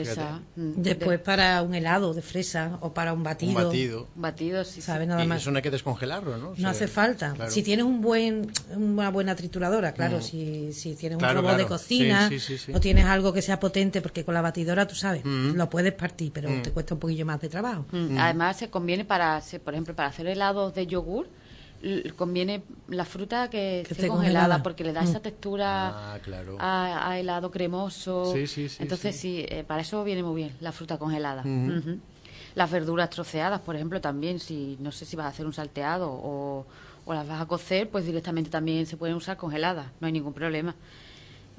Mm, Después para un helado de fresa o para un batido. Un batido. Batido, sí. ¿sabe? Nada más. eso no hay que descongelarlo, ¿no? no hace falta. Si tienes un buen, una buena trituradora, claro, mm. si, si tienes un robot de cocina o tienes algo que sea potente, porque con la batidora, tú sabes, mm. lo puedes partir, pero te cuesta un poquillo más de trabajo. Además, se conviene para, por ejemplo, para hacer helados de yogur, conviene la fruta que, esté congelada, porque le da esa mm. textura ah, a, helado cremoso. Entonces, sí, eh, para eso viene muy bien la fruta congelada. Las verduras troceadas, por ejemplo, también, si no sé si vas a hacer un salteado o, o las vas a cocer, pues directamente también se pueden usar congeladas, no hay ningún problema.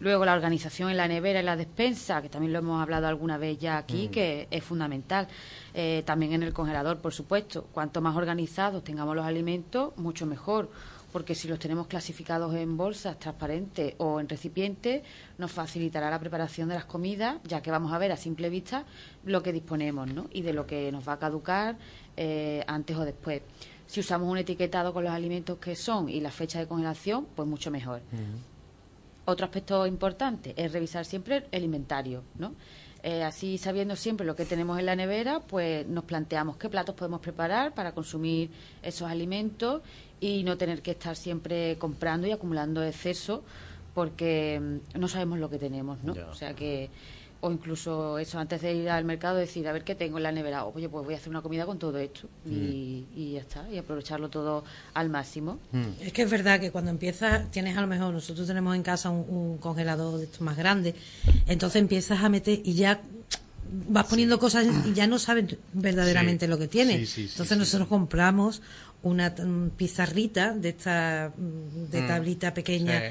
Luego la organización en la nevera y la despensa, que también lo hemos hablado alguna vez ya aquí, mm. que es fundamental. Eh, también en el congelador, por supuesto. Cuanto más organizados tengamos los alimentos, mucho mejor. Porque si los tenemos clasificados en bolsas transparentes o en recipientes, nos facilitará la preparación de las comidas, ya que vamos a ver a simple vista lo que disponemos ¿no? y de lo que nos va a caducar eh, antes o después. Si usamos un etiquetado con los alimentos que son y la fecha de congelación, pues mucho mejor. Otro aspecto importante es revisar siempre el inventario, ¿no? Eh, así, sabiendo siempre lo que tenemos en la nevera, pues nos planteamos qué platos podemos preparar para consumir esos alimentos y no tener que estar siempre comprando y acumulando exceso porque mm, no sabemos lo que tenemos, ¿no? O sea que o incluso eso antes de ir al mercado decir a ver qué tengo en la nevera oye pues voy a hacer una comida con todo esto y, mm. ya está y aprovecharlo todo al máximo. Mm. es que es verdad que cuando empiezas tienes a lo mejor nosotros tenemos en casa un, congelador de estos más grande entonces empiezas a meter y ya vas poniendo cosas y ya no sabes verdaderamente lo que tienes entonces nosotros compramos una pizarrita de esta de mm. tablita pequeña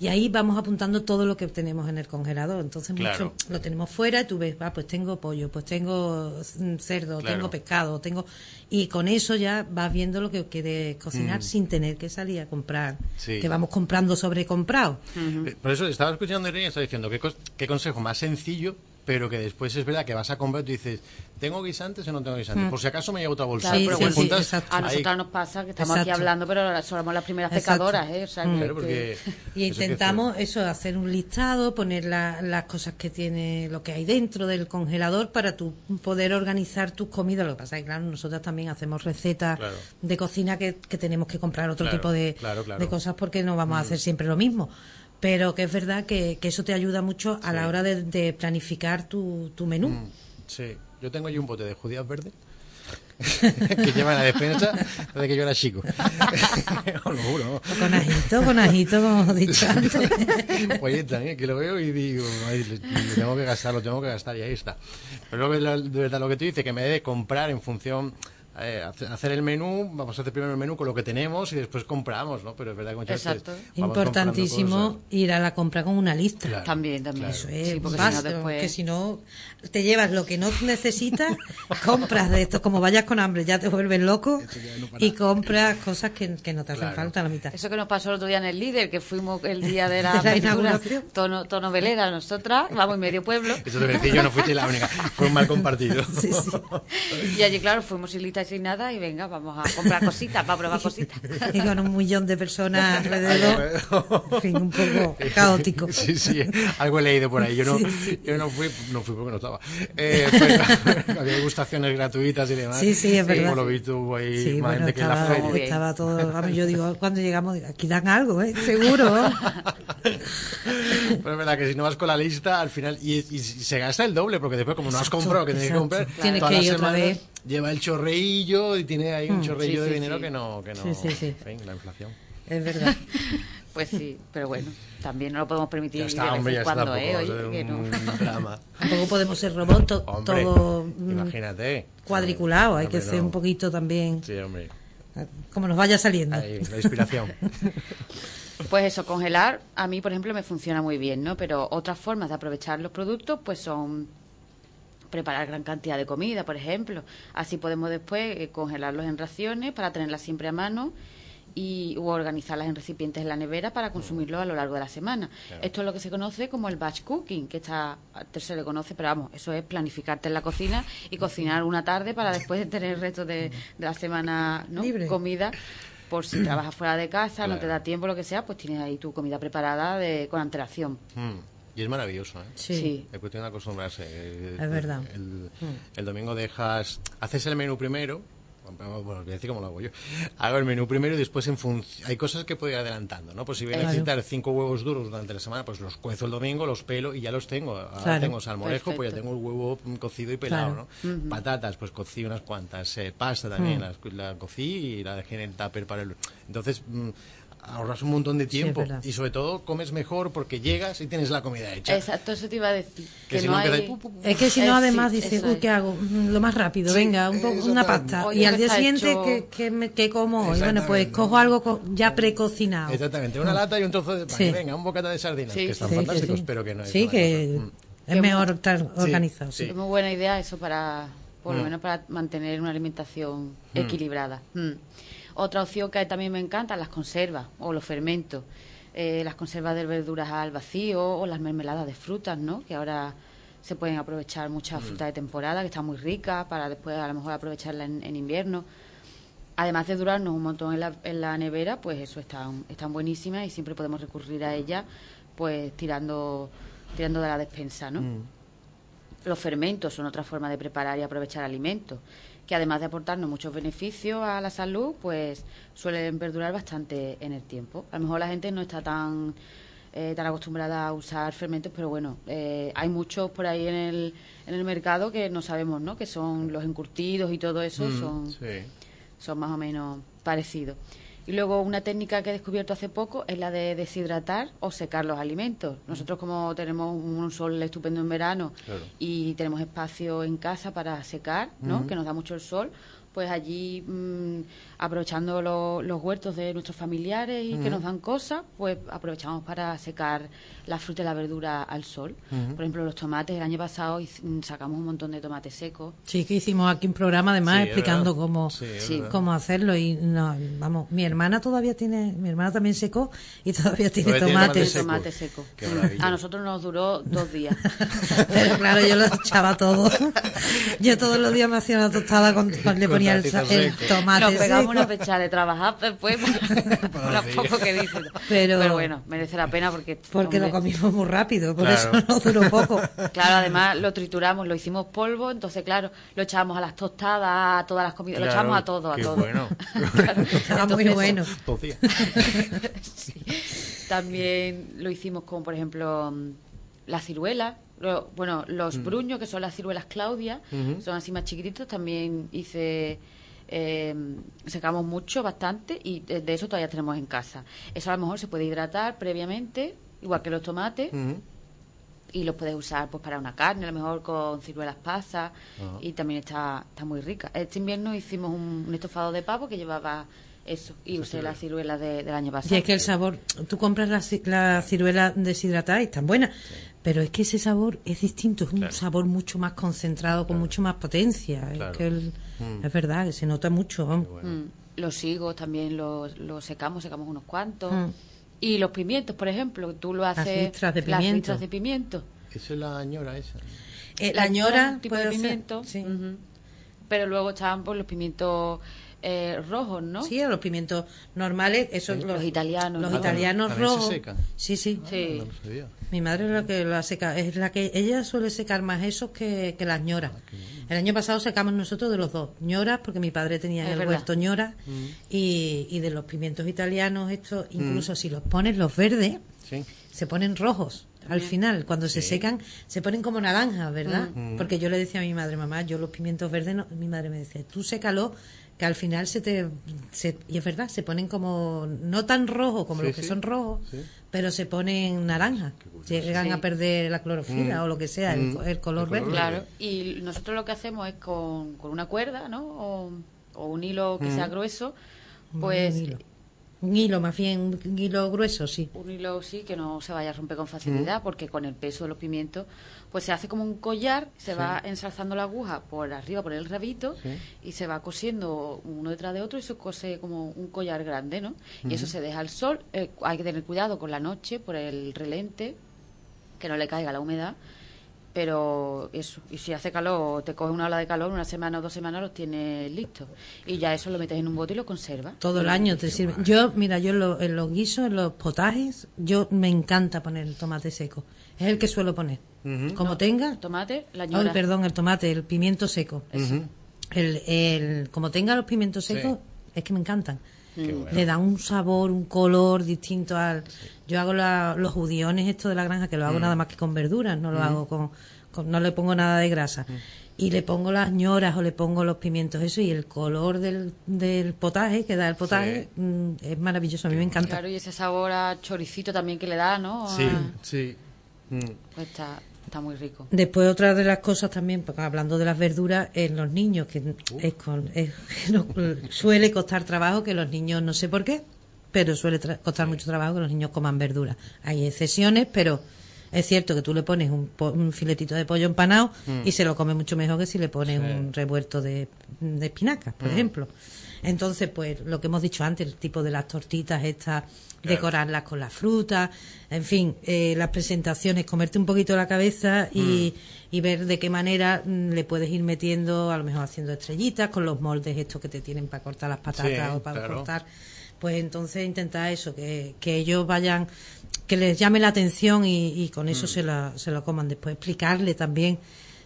y ahí vamos apuntando todo lo que tenemos en el congelador. Entonces, mucho lo tenemos fuera y tú ves, va, pues tengo pollo, pues tengo cerdo, tengo pescado, tengo. Y con eso ya vas viendo lo que quieres cocinar mm. sin tener que salir a comprar. Que vamos comprando sobre comprado. Eh, por eso estaba escuchando a Irene y estaba diciendo, ¿qué, ¿qué consejo más sencillo pero que después es verdad que vas a comprar y dices, ¿tengo guisantes o no tengo guisantes? Mm. Por si acaso me llevo otra bolsa. pero a nosotros nos pasa que estamos aquí hablando, pero somos las primeras pecadoras. ¿eh? Mm. y intentamos eso, hacer un listado, poner las cosas que tiene, lo que hay dentro del congelador para tu poder organizar tus comidas. Lo que pasa es que, claro, nosotros también hacemos recetas de cocina que, tenemos que comprar otro tipo de, de, cosas porque no vamos a hacer siempre lo mismo pero que es verdad que, que eso te ayuda mucho a la hora de, planificar tu, tu menú. Mm, sí, yo tengo allí un bote de judías verdes <laughs> que lleva la despensa desde que yo era chico. <laughs> lo juro. Con ajito, con ajito, como hemos dicho antes. <laughs> Oye, también que lo veo y digo, lo tengo que gastar, lo tengo que gastar y ahí está. Pero de verdad lo que tú dices, que me debe comprar en función eh, hacer el menú, vamos a hacer primero el menú con lo que tenemos y después compramos, ¿no? Pero es verdad que muchas Exacto. veces Importantísimo ir a la compra con una lista. También, también. Eso es Sí, porque si no después... que si no te llevas lo que no necesitas, <laughs> compras de esto, como vayas con hambre, ya te vuelves loco no y compras cosas que, que no te hacen Claro. falta a la mitad. Eso que nos pasó el otro día en el líder, que fuimos el día de la, De <laughs> la inauguración. tono, tono velera, nosotras, vamos, en medio pueblo. Eso te voy a decir, yo no fuiste la única. Fue un mal compartido. Sí, sí. <laughs> Y allí, claro, fuimos sin lista y sin nada, y venga, vamos a comprar cositas, para probar cositas. <laughs> Y con un millón de personas <laughs> alrededor, en fin, un poco <laughs> caótico. Sí, sí, algo he leído por ahí. Yo no, Sí, sí. yo no fui, no fui porque no estaba. Eh, pero había degustaciones gratuitas y demás. Sí, sí, es verdad. Como lo vi tú ahí, Sí, más bueno, gente que en la estaba, feria. estaba todo. vamos, yo digo, cuando llegamos, digo, aquí dan algo, ¿eh? Seguro. Pero es verdad que si no vas con la lista, al final. Y, y se gasta el doble, porque después, como no has comprado, que tienes que comprar. Tienes que ir otra vez. Lleva el chorreillo y tiene ahí un chorreillo sí, de dinero sí. que no. Que no Sí, sí, sí. En fin, la inflación. Es verdad. <laughs> Pues sí, pero bueno, también no lo podemos permitir Ya de está, vez hombre, en ya está. cuando, ¿eh? tampoco, Oye, que no. <laughs> drama. Tampoco podemos ser robots to- Hombre, todo mm, imagínate. cuadriculado. Hay que ser no. un poquito también, Sí, hombre. como nos vaya saliendo. Ahí, la inspiración. <laughs> Pues eso, congelar a mí, por ejemplo, me funciona muy bien, ¿no? Pero otras formas de aprovechar los productos, pues son preparar gran cantidad de comida, por ejemplo. Así podemos después eh, congelarlos en raciones para tenerlas siempre a mano y u organizarlas en recipientes en la nevera para consumirlos a lo largo de la semana. Claro. Esto es lo que se conoce como el batch cooking, que está se le conoce, pero vamos, eso es planificarte en la cocina y cocinar una tarde para después tener el resto de, de la semana ¿no? Libre. comida por si trabajas fuera de casa, no te da tiempo, lo que sea, pues tienes ahí tu comida preparada de, con antelación. Mm, Y es maravilloso, ¿eh? Sí. Sí. Es cuestión de acostumbrarse. Es verdad. El, el domingo dejas, haces el menú primero. Bueno, os voy a decir cómo lo hago yo. Hago el menú primero y después en función... Hay cosas que puedo ir adelantando, ¿no? Pues si voy a Claro. necesitar cinco huevos duros durante la semana, pues los cuezo el domingo, los pelo y ya los tengo. Ahora Claro. tengo salmorejo, pues ya Perfecto. tengo el huevo mm, cocido y pelado, Claro. ¿no? Patatas, pues cocí unas cuantas. Eh, pasta también, Mm. las- la, cocí y la dejé en el tupper para el... Entonces... mm, ahorras un montón de tiempo y sobre todo comes mejor porque llegas y tienes la comida hecha. Exacto, eso te iba a decir. Que Que, si no hay... Es que si no, Eh, además sí, dices. ¿qué hago? Mm, Lo más rápido, Sí, venga, un poco, eso una pasta. Oye, y al que día siguiente, hecho- ¿qué, qué me- qué como hoy? Bueno, pues cojo algo co- ya precocinado. Exactamente, una lata y un trozo de pan. Sí. y Venga, un bocata de sardinas, Sí, que están Sí, que fantásticos, sí. pero que no es Sí, que cosa. Mm. es mejor estar organizado. sí. Es muy buena idea eso para, por lo Mm. menos para mantener una alimentación equilibrada. Mm. Otra opción que también me encanta, las conservas o los fermentos. Eh, las conservas de verduras al vacío o las mermeladas de frutas, ¿no? Que ahora se pueden aprovechar Mm. muchas frutas de temporada, que están muy ricas, para después a lo mejor aprovecharla en, en invierno. Además de durarnos un montón en la, en la nevera, pues eso están, están buenísimas y siempre podemos recurrir a ellas, pues tirando, tirando de la despensa, ¿no? Mm. Los fermentos son otra forma de preparar y aprovechar alimentos, que además de aportarnos muchos beneficios a la salud, pues suelen perdurar bastante en el tiempo. A lo mejor la gente no está tan eh, tan acostumbrada a usar fermentos, pero bueno, eh, hay muchos por ahí en el, en el mercado que no sabemos, ¿no? Que son los encurtidos y todo eso, Mm, son sí. son más o menos parecidos. Y luego una técnica que he descubierto hace poco es la de deshidratar o secar los alimentos. Nosotros como tenemos un sol estupendo en verano Claro. y tenemos espacio en casa para secar, ¿no? Que nos da mucho el sol, pues allí mm, aprovechando lo- los huertos de nuestros familiares y que nos dan cosas, pues aprovechamos para secar la fruta y la verdura al sol. Por ejemplo, los tomates, el año pasado mm, sacamos un montón de tomates secos. Sí, que hicimos aquí un programa además Sí, explicando verdad. cómo, Sí, cómo hacerlo y no, vamos, mi hermana todavía tiene, mi hermana también secó y todavía tiene Todavía tiene tomates. seco. tomate seco. A nosotros nos duró dos días. <laughs> Pero claro, yo lo echaba todo. Yo todos los días me hacía una tostada con, <laughs> le Con el, el tomate Nos pegamos seco. una fecha de trabajar después por, <laughs> poco que dicen. Pero- Pero, bueno, merece la pena porque... Porque lo comimos muy rápido, por Claro. eso <laughs> no duró poco. Claro, además lo trituramos, lo hicimos polvo, entonces claro, lo echábamos a las tostadas, a todas las comidas, lo Claro, echábamos a todo, a qué todo. bueno. <laughs> Claro, Estaba muy bueno. Sí. También lo hicimos con, por ejemplo, mm, las ciruelas. Lo- bueno, los bruños, que son las ciruelas Claudia, son así más chiquititos. También hice. Eh, secamos mucho, bastante, y de, de eso todavía tenemos en casa. Eso a lo mejor se puede hidratar previamente, igual que los tomates. Y los puedes usar pues para una carne, a lo mejor con ciruelas pasas y también está, está muy rica. Este invierno hicimos un, estofado de pavo que llevaba eso y usé las ciruelas del año pasado. Y es que el sabor, tú compras la, la ciruela deshidratada y están buenas, pero es que ese sabor es distinto, es un sabor mucho más concentrado, con mucho más potencia. Es, que mm. es verdad, que se nota mucho. Mm. Los higos también los, los secamos, secamos unos cuantos. Mm. Y los pimientos, por ejemplo, tú lo haces. Las litras de pimiento. Las de pimiento. Eso es la ñora esa. Eh, la ñora, tipo de pimiento. sí. Pero luego por pues, los pimientos eh, rojos, ¿no? Sí, los pimientos normales, esos los, italianos. Los italianos rojos. Sí, sí. sí. Mi madre es la que la seca, es la que ella suele secar más esos que, que las ñoras. Ah, el año pasado secamos nosotros de los dos, ñoras, porque mi padre tenía el huerto ñora, mm. y, y, de los pimientos italianos, estos, incluso mm. si los pones los verdes, se ponen rojos al final, cuando se secan, se ponen como naranjas, ¿verdad? Mm. Porque yo le decía a mi madre, mamá, yo los pimientos verdes, mi madre me decía, tú sécalo, que al final se te... y es verdad, se ponen como, no tan rojos como los que son rojos, pero se ponen naranjas, llegan a perder la clorofila mm. o lo que sea, el, mm. color verde. Claro, y nosotros lo que hacemos es con, con una cuerda, ¿no? O, un hilo que sea grueso, pues un hilo, más bien un hilo grueso, sí. Un hilo, sí, que no se vaya a romper con facilidad, porque con el peso de los pimientos, pues se hace como un collar, se va ensalzando la aguja por arriba, por el rabito, y se va cosiendo uno detrás de otro y se cose como un collar grande, ¿no? Y eso se deja al sol. Eh, hay que tener cuidado con la noche por el relente, que no le caiga la humedad pero eso, y si hace calor, te coge una ola de calor, una semana o dos semanas los tienes listos. Y ya eso lo metes en un bote y lo conservas. Todo el año te sirve. Yo, mira, yo en, los guisos, en los potajes, yo me encanta poner el tomate seco. Es el que suelo poner. Como tenga. tomate, la ñora. perdón, el tomate, el pimiento seco. el, el, como tenga los pimientos secos, es que me encantan. Le da un sabor, un color distinto al... Yo hago los judiones esto de la granja, que lo hago mm. nada más que con verduras, no lo mm. hago con, No le pongo nada de grasa. Mm. Y le pongo las ñoras o le pongo los pimientos, eso, y el color del, del potaje, que da el potaje, es maravilloso, a mí me encanta. Claro, y ese sabor a choricito también que le da, ¿no? Sí, sí. Pues está, Está muy rico. Después otra de las cosas también, porque hablando de las verduras, en los niños, que es con, <laughs> suele costar trabajo que los niños, no sé por qué, pero suele costar mucho trabajo que los niños coman verduras. Hay excepciones, pero es cierto que tú le pones un, filetito de pollo empanado mm. y se lo come mucho mejor que si le pones un revuelto de, espinacas, por mm. ejemplo. Entonces, pues lo que hemos dicho antes, el tipo de las tortitas estas decorarlas con la fruta, en fin, eh, las presentaciones, comerte un poquito la cabeza y, mm. y, ver de qué manera mm, le puedes ir metiendo, a lo mejor haciendo estrellitas con los moldes estos que te tienen para cortar las patatas o para cortar. Pues entonces intentar eso, que, que ellos vayan, que les llame la atención y, y con eso mm. se, la, se lo coman. Después explicarle también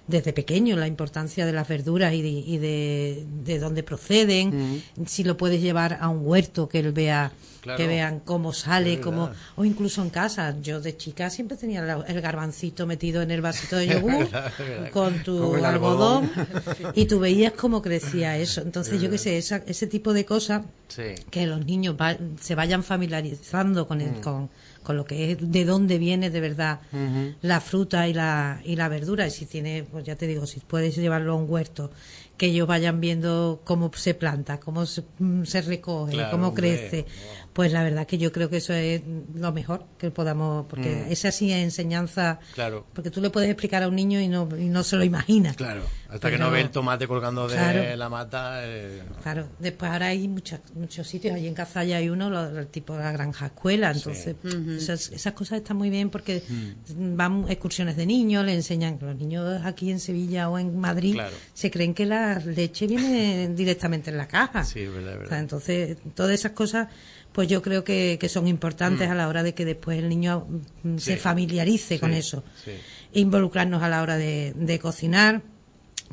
desde pequeño la importancia de las verduras y de, y de, de dónde proceden, si lo puedes llevar a un huerto que él vea que vean cómo sale, cómo o incluso en casa. Yo de chica siempre tenía el garbancito metido en el vasito de yogur <laughs> con tu algodón, y tú veías cómo crecía eso. Entonces yo qué sé, ese tipo de cosas que los niños se vayan familiarizando con, el, mm. con, con lo que es de dónde viene de verdad la fruta y la y la verdura. Y si tiene pues ya te digo si puedes llevarlo a un huerto que ellos vayan viendo cómo se planta cómo se, mm, recoge cómo crece pues la verdad que yo creo que eso es lo mejor que podamos, porque mm. esa sí es enseñanza, claro. porque tú le puedes explicar a un niño y no, y no se lo imagina. Claro, hasta que no ve el tomate colgando de la mata. Eh. Claro, después ahora hay muchos muchos sitios, allí en Cazalla hay uno, el tipo de la granja escuela, entonces esas, cosas están muy bien porque mm. van excursiones de niños, le enseñan, los niños aquí en Sevilla o en Madrid se creen que la leche viene <laughs> directamente en la caja. Sí, verdad, verdad. entonces, todas esas cosas pues yo creo que, son importantes mm. a la hora de que después el niño mm, se familiarice con eso. Involucrarnos a la hora de, cocinar,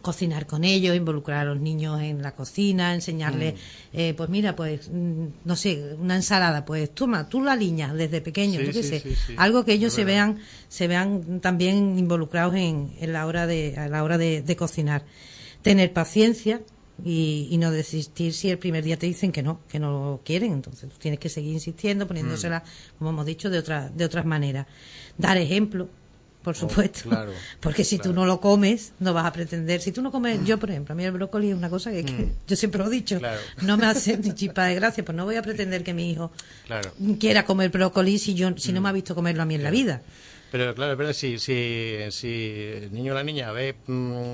cocinar con ellos, involucrar a los niños en la cocina, enseñarles, mm. eh, pues mira, pues, no sé, una ensalada, pues toma, tú la liñas desde pequeño, yo qué sé, algo que ellos se vean, se vean también involucrados en, en la hora de, a la hora de cocinar. Tener paciencia, y, no desistir si el primer día te dicen que no, que no lo quieren. Entonces tú tienes que seguir insistiendo, poniéndosela, mm. como hemos dicho, de, otra, de otras maneras. Dar ejemplo, por supuesto. <laughs> Porque si tú no lo comes, no vas a pretender. Si tú no comes, yo por ejemplo, a mí el brócoli es una cosa que, mm. yo siempre lo he dicho, no me hace <laughs> ni chispa de gracia, pues no voy a pretender que mi hijo quiera comer brócoli si yo si no me ha visto comerlo a mí en la vida. Pero claro, pero si, si, si el niño o la niña ve mm,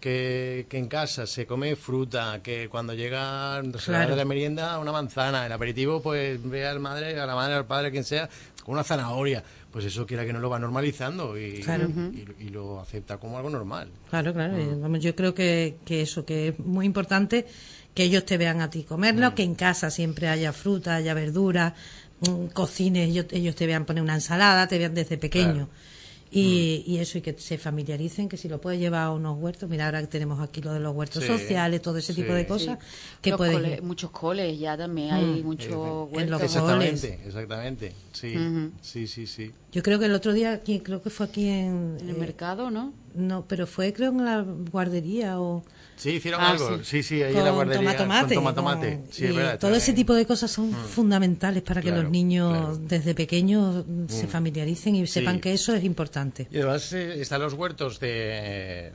que, en casa se come fruta, que cuando llega de la merienda una manzana, el aperitivo pues ve al madre, a la madre, al padre, quien sea, con una zanahoria, pues eso quiera que no lo va normalizando y, y, lo acepta como algo normal. Claro, claro. Mm. Vamos, yo creo que, que eso, que es muy importante que ellos te vean a ti comerlo, mm. que en casa siempre haya fruta, haya verdura, cocines, ellos, ellos te vean poner una ensalada, te vean desde pequeño. Y, y, eso, y que se familiaricen, que si lo puedes llevar a unos huertos, mira, ahora que tenemos aquí lo de los huertos sociales, todo ese tipo de cosas, que puedes... muchos coles ya también hay mm. muchos huertos. exactamente, exactamente, sí, sí, sí, sí. Yo creo que el otro día, aquí, creo que fue aquí en... En el mercado, ¿no? No, pero fue creo en la guardería o... Sí, hicieron ah, algo. Sí. sí, ahí en la guardería. Tomatomate, con tomatomate. Sí, es verdad, todo ese tipo de cosas son mm. fundamentales para que los niños desde pequeños se mm. familiaricen y sepan que eso es importante. Y además eh, están los huertos de,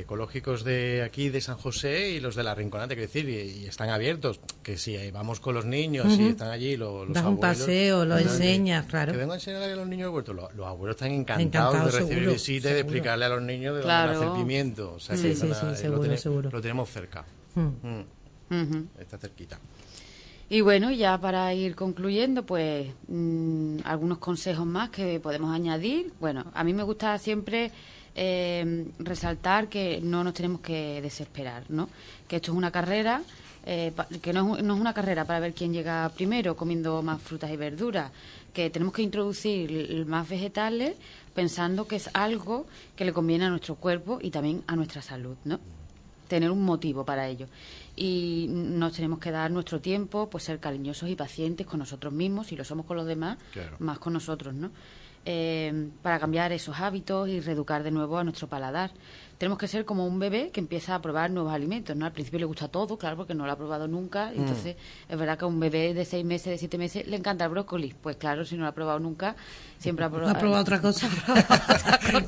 ecológicos de aquí, de San José, y los de la Rinconante, quiero decir, y, están abiertos. Que si vamos con los niños y están allí, los, Das un paseo, lo enseñas, claro. Que vengan a enseñar a los niños de huertos. Los, abuelos están encantados de recibir visitas y de explicarle a los niños de dónde nace el pimiento. O sea, sí, sí, sí, seguro. Lo tenemos cerca. Hmm. Hmm. Está cerquita. Y bueno, ya para ir concluyendo, pues mm, algunos consejos más que podemos añadir. Bueno, a mí me gusta siempre eh, resaltar que no nos tenemos que desesperar, ¿no? Que esto es una carrera, eh, que no es, no es, una carrera para ver quién llega primero comiendo más frutas y verduras, que tenemos que introducir más vegetales pensando que es algo que le conviene a nuestro cuerpo y también a nuestra salud, ¿no? tener un motivo para ello. Y nos tenemos que dar nuestro tiempo, pues ser cariñosos y pacientes con nosotros mismos, si lo somos con los demás, más con nosotros, ¿no? Eh, para cambiar esos hábitos y reeducar de nuevo a nuestro paladar tenemos que ser como un bebé que empieza a probar nuevos alimentos, ¿no? Al principio le gusta todo, claro, porque no lo ha probado nunca. Mm. Entonces, es verdad que a un bebé de seis meses, de siete meses, le encanta el brócoli. Pues claro, si no lo ha probado nunca, siempre ha probado... <laughs> ha probado otra <laughs> cosa.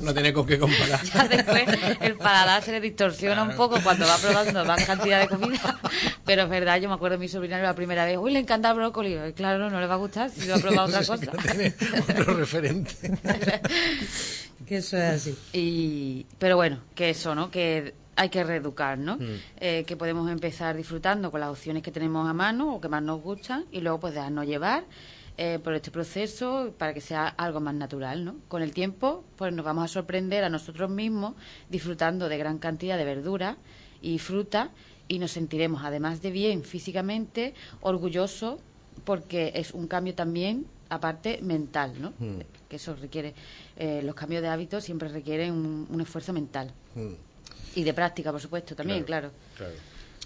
no tiene con qué comparar. Ya después el paladar se le distorsiona un poco cuando va probando más cantidad de comida. <laughs> Pero es verdad, yo me acuerdo de mi sobrina la primera vez, uy, le encanta el brócoli. Claro, no le va a gustar si no ha probado otra cosa. no tiene otro referente. Que eso es así. Y, pero bueno, que eso, ¿no? Que hay que reeducar, ¿no? Mm. Eh, que podemos empezar disfrutando con las opciones que tenemos a mano o que más nos gustan y luego pues dejarnos llevar eh, por este proceso para que sea algo más natural, ¿no? Con el tiempo pues nos vamos a sorprender a nosotros mismos disfrutando de gran cantidad de verduras y fruta y nos sentiremos además de bien físicamente orgullosos porque es un cambio también aparte mental, ¿no? Mm. Que eso requiere, eh, los cambios de hábitos siempre requieren un, esfuerzo mental. Mm. Y de práctica, por supuesto, también, claro,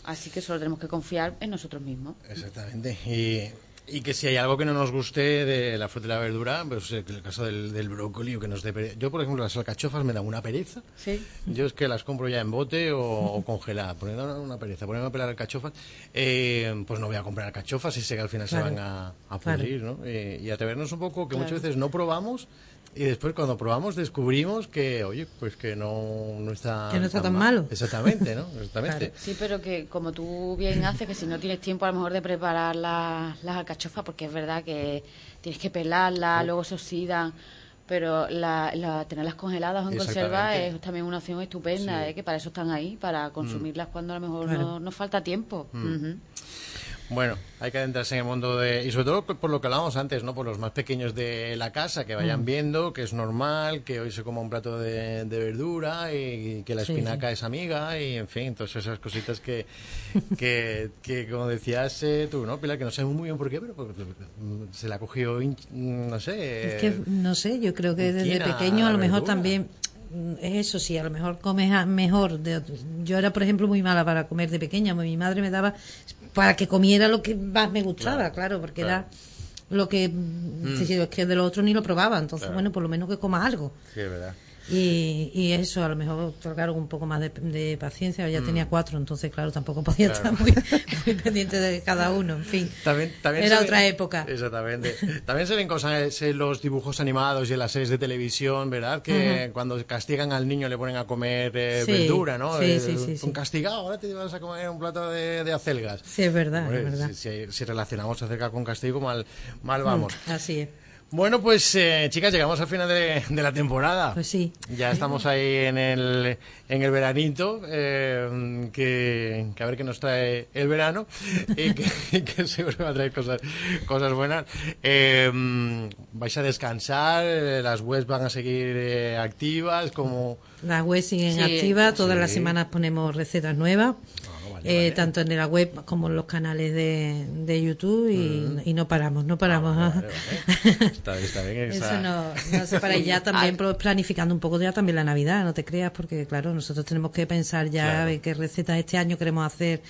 Así que solo tenemos que confiar en nosotros mismos. Exactamente. Y y que si hay algo que no nos guste de la fruta y la verdura, pues en el caso del, del brócoli o que nos dé Yo, por ejemplo, las alcachofas me dan una pereza. Sí. Yo es que las compro ya en bote o, congeladas. Por una, una pereza. Ponerme a pelar alcachofas, eh, pues no voy a comprar alcachofas y sé que al final se van a, a pudrir, ¿no? Eh, y atrevernos un poco, que muchas veces no probamos y después cuando probamos descubrimos que, oye, pues que no, no está... Que no está tan, malo. Exactamente, ¿no? <laughs> Exactamente. Sí, pero que como tú bien haces, que si no tienes tiempo a lo mejor de preparar las alcachofas, porque es verdad que tienes que pelarlas, luego se oxidan, pero la, tenerlas congeladas o en conserva es también una opción estupenda, ¿eh? que para eso están ahí, para consumirlas cuando a lo mejor no, nos falta tiempo. Mm. Bueno, hay que adentrarse en el mundo de... Y sobre todo por lo que hablábamos antes, ¿no? Por los más pequeños de la casa, que vayan mm. viendo que es normal, que hoy se coma un plato de, verdura y, que la espinaca es amiga y, en fin, todas esas cositas que, que, como decías eh, tú, ¿no, Pilar? Que no sé muy bien por qué, pero se la cogió, no sé... Es que, no sé, yo creo que desde pequeño a lo mejor también eso sí, a lo mejor comes mejor. yo era, por ejemplo, muy mala para comer de pequeña. Mi madre me daba para que comiera lo que más me gustaba, claro, porque era lo que, mm. si es que de lo otro ni lo probaba, entonces bueno, por lo menos que coma algo. Sí, es verdad. Y, y eso, a lo mejor, claro, un poco más de, de paciencia. Ya tenía cuatro, entonces, claro, tampoco podía estar muy, muy pendiente de cada uno. En fin, También, también era otra ven- época. Exactamente. También se ven cosas en los dibujos animados y en las series de televisión, ¿verdad? Que cuando castigan al niño le ponen a comer eh, Sí, verdura, ¿no? sí, Eh, sí, sí, "Son sí. castigado, ahora te vas a comer un plato de, de acelgas. Sí, es verdad, Hombre, es verdad. Si, si- si relacionamos acerca con castigo, mal, mal vamos. Así es. Bueno, pues eh, chicas, llegamos al final de, de la temporada. Pues sí. Ya estamos ahí en el, en el veranito, eh, que, que a ver qué nos trae el verano <laughs> y que, y que seguro va a traer cosas, cosas buenas. Eh, vais a descansar, las webs van a seguir eh, activas, como... Las webs siguen Sí. activas, todas Sí. las semanas ponemos recetas nuevas, eh, vale. tanto en la web como en los canales de, de YouTube y, y no paramos, no paramos. Mm. Ah, vale, vale. Está, <laughs> está bien. Eso está- no, no se <laughs> para y ya también planificando un poco ya también la Navidad, no te creas, porque claro, nosotros tenemos que pensar ya Claro. a ver qué recetas este año queremos hacer,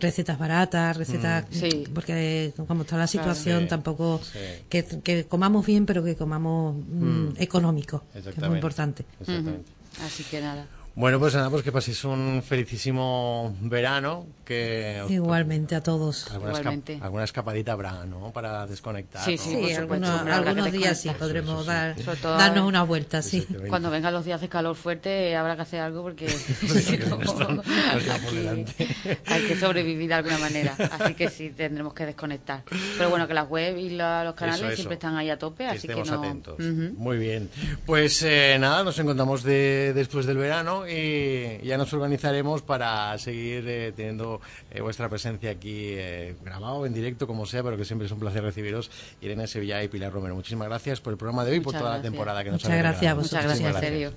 recetas baratas, recetas, Sí. porque como está la situación Sí, tampoco sí. que, que comamos bien, pero que comamos mm, económico, que es muy Exactamente. importante. Exactamente. Así que nada. Bueno, pues nada, pues que paséis un felicísimo verano, que Igualmente a todos. alguna, esca- Igualmente. alguna escapadita habrá, ¿no? Para desconectar. Sí, ¿no? sí, algunos, días sí podremos dar, Sobre todo darnos una vuelta, sí. Cuando vengan los días de calor fuerte habrá que hacer algo porque <laughs> <laughs> no, aquí <laughs> hay que sobrevivir de alguna manera. Así que sí, tendremos que desconectar. Pero bueno, que las web y la- los canales Eso, eso. siempre están ahí a tope, Que así que estemos no... atentos. Muy bien. Pues eh, nada, nos encontramos de- después del verano y ya nos organizaremos para seguir eh, teniendo eh, vuestra presencia aquí eh, grabado, en directo, como sea, pero que siempre es un placer recibiros. Irene Sevilla y Pilar Romero. Muchísimas gracias por el programa de hoy y por toda la temporada que nos Muchas gracias regalado. Muchas gracias, en serio.